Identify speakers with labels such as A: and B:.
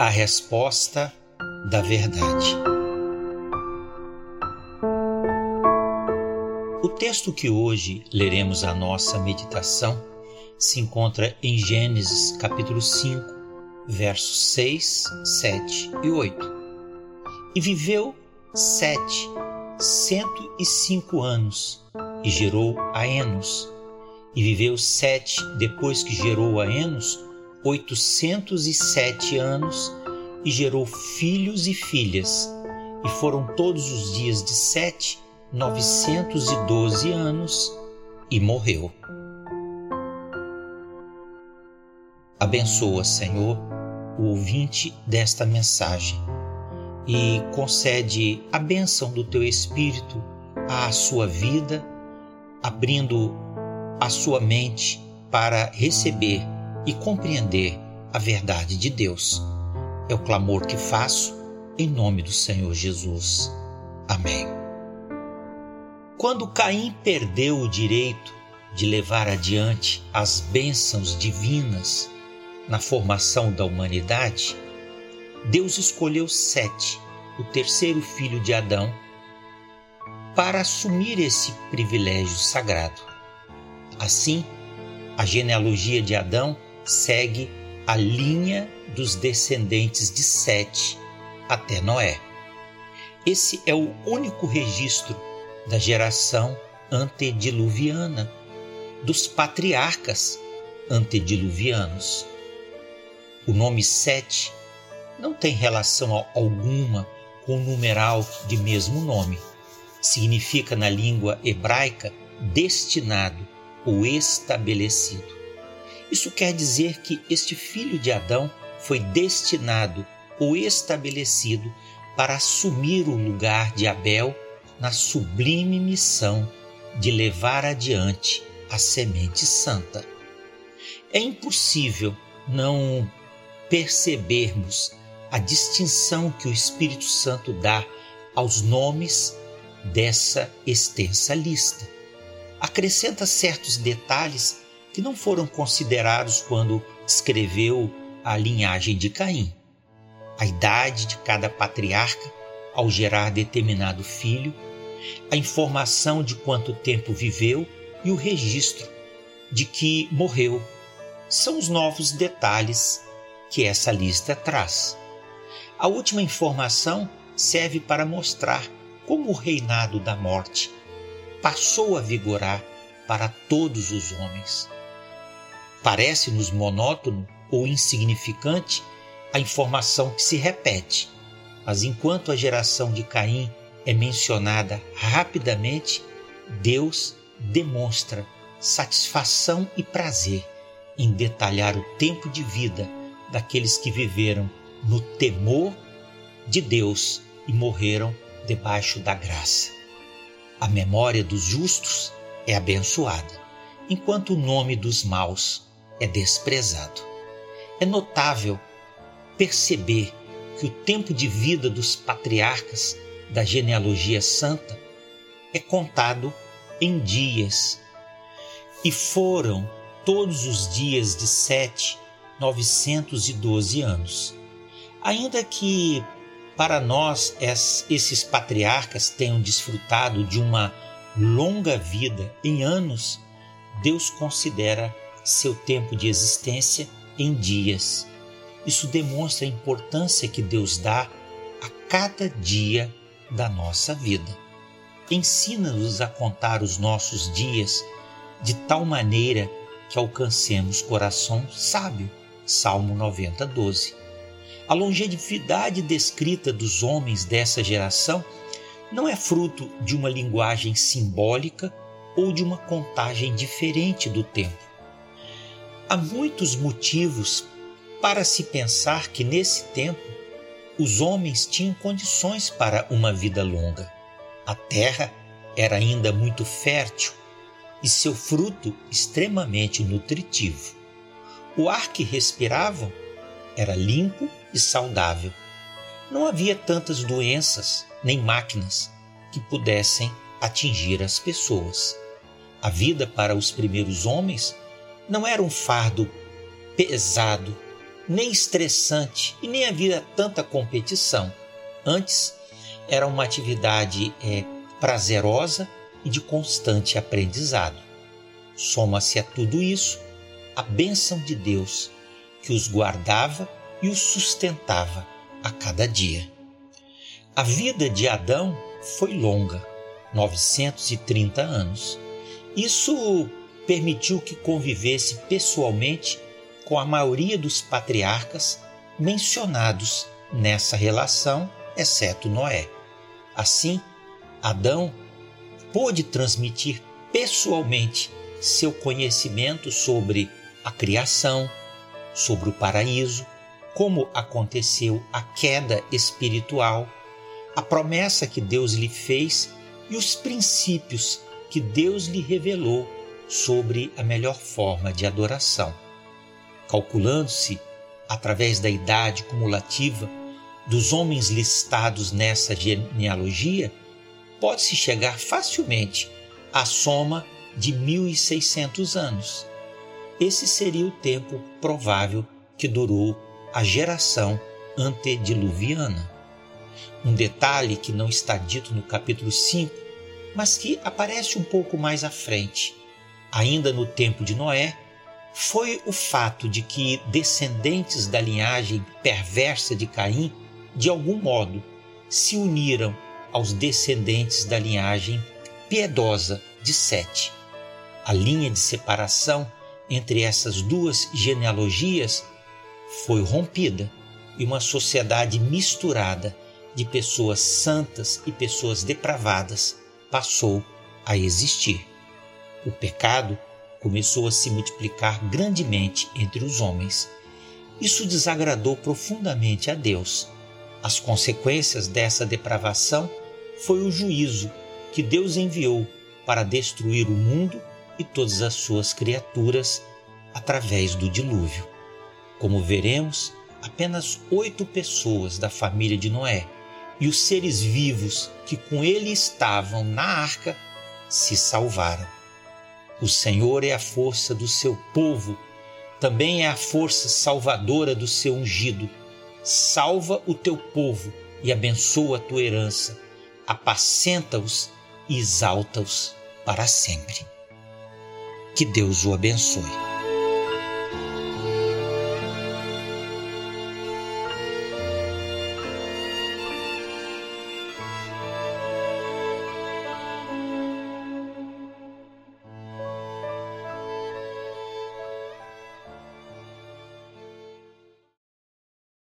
A: A resposta da verdade. O texto que hoje leremos a nossa meditação se encontra em Gênesis capítulo 5, versos 6, 7 e 8. E viveu Sete, cento e cinco anos, e gerou a Enos. E viveu Sete, depois que gerou a Enos, oitocentos e sete anos, e gerou filhos e filhas. E foram todos os dias de Sete, novecentos e doze anos, e morreu. Abençoa, Senhor, o ouvinte desta mensagem e concede a bênção do teu Espírito à sua vida, abrindo a sua mente para receber e compreender a verdade de Deus. É o clamor que faço em nome do Senhor Jesus. Amém. Quando Caim perdeu o direito de levar adiante as bênçãos divinas na formação da humanidade, Deus escolheu Sete, o terceiro filho de Adão, para assumir esse privilégio sagrado. Assim, a genealogia de Adão segue a linha dos descendentes de Sete até Noé. Esse é o único registro da geração antediluviana, dos patriarcas antediluvianos. O nome Sete não tem relação alguma com o numeral de mesmo nome. Significa na língua hebraica destinado ou estabelecido. Isso quer dizer que este filho de Adão foi destinado ou estabelecido para assumir o lugar de Abel na sublime missão de levar adiante a semente santa. É impossível não percebermos a distinção que o Espírito Santo dá aos nomes dessa extensa lista. Acrescenta certos detalhes que não foram considerados quando escreveu a linhagem de Caim. A idade de cada patriarca ao gerar determinado filho, a informação de quanto tempo viveu e o registro de que morreu são os novos detalhes que essa lista traz. A última informação serve para mostrar como o reinado da morte passou a vigorar para todos os homens. Parece-nos monótono ou insignificante a informação que se repete, mas enquanto a geração de Caim é mencionada rapidamente, Deus demonstra satisfação e prazer em detalhar o tempo de vida daqueles que viveram no temor de Deus e morreram debaixo da graça. A memória dos justos é abençoada, enquanto o nome dos maus é desprezado. É notável perceber que o tempo de vida dos patriarcas da genealogia santa é contado em dias, e foram todos os dias de sete, novecentos e doze anos. Ainda que para nós esses patriarcas tenham desfrutado de uma longa vida em anos, Deus considera seu tempo de existência em dias. Isso demonstra a importância que Deus dá a cada dia da nossa vida. Ensina-nos a contar os nossos dias de tal maneira que alcancemos coração sábio. Salmo 90, 12. A longevidade descrita dos homens dessa geração não é fruto de uma linguagem simbólica ou de uma contagem diferente do tempo. Há muitos motivos para se pensar que nesse tempo os homens tinham condições para uma vida longa. A terra era ainda muito fértil e seu fruto extremamente nutritivo. O ar que respiravam era limpo e saudável. Não havia tantas doenças nem máquinas que pudessem atingir as pessoas. A vida para os primeiros homens não era um fardo pesado nem estressante e nem havia tanta competição. Antes, era uma atividade é, prazerosa e de constante aprendizado. Soma-se a tudo isso a bênção de Deus, que os guardava e os sustentava a cada dia. A vida de Adão foi longa, 930 anos. Isso permitiu que convivesse pessoalmente com a maioria dos patriarcas mencionados nessa relação, exceto Noé. Assim, Adão pôde transmitir pessoalmente seu conhecimento sobre a criação, sobre o paraíso, como aconteceu a queda espiritual, a promessa que Deus lhe fez e os princípios que Deus lhe revelou sobre a melhor forma de adoração. Calculando-se, através da idade cumulativa dos homens listados nessa genealogia, pode-se chegar facilmente à soma de 1600 anos. Esse seria o tempo provável que durou a geração antediluviana. Um detalhe que não está dito no capítulo 5, mas que aparece um pouco mais à frente, ainda no tempo de Noé, foi o fato de que descendentes da linhagem perversa de Caim, de algum modo, se uniram aos descendentes da linhagem piedosa de Sete. A linha de separação entre essas duas genealogias foi rompida e uma sociedade misturada de pessoas santas e pessoas depravadas passou a existir. O pecado começou a se multiplicar grandemente entre os homens. Isso desagradou profundamente a Deus. As consequências dessa depravação foi o juízo que Deus enviou para destruir o mundo e todas as suas criaturas através do dilúvio. Como veremos, apenas oito pessoas da família de Noé e os seres vivos que com ele estavam na arca se salvaram. O Senhor é a força do seu povo, também é a força salvadora do seu ungido. Salva o teu povo e abençoa a tua herança, apacenta-os e exalta-os para sempre. Que Deus o abençoe.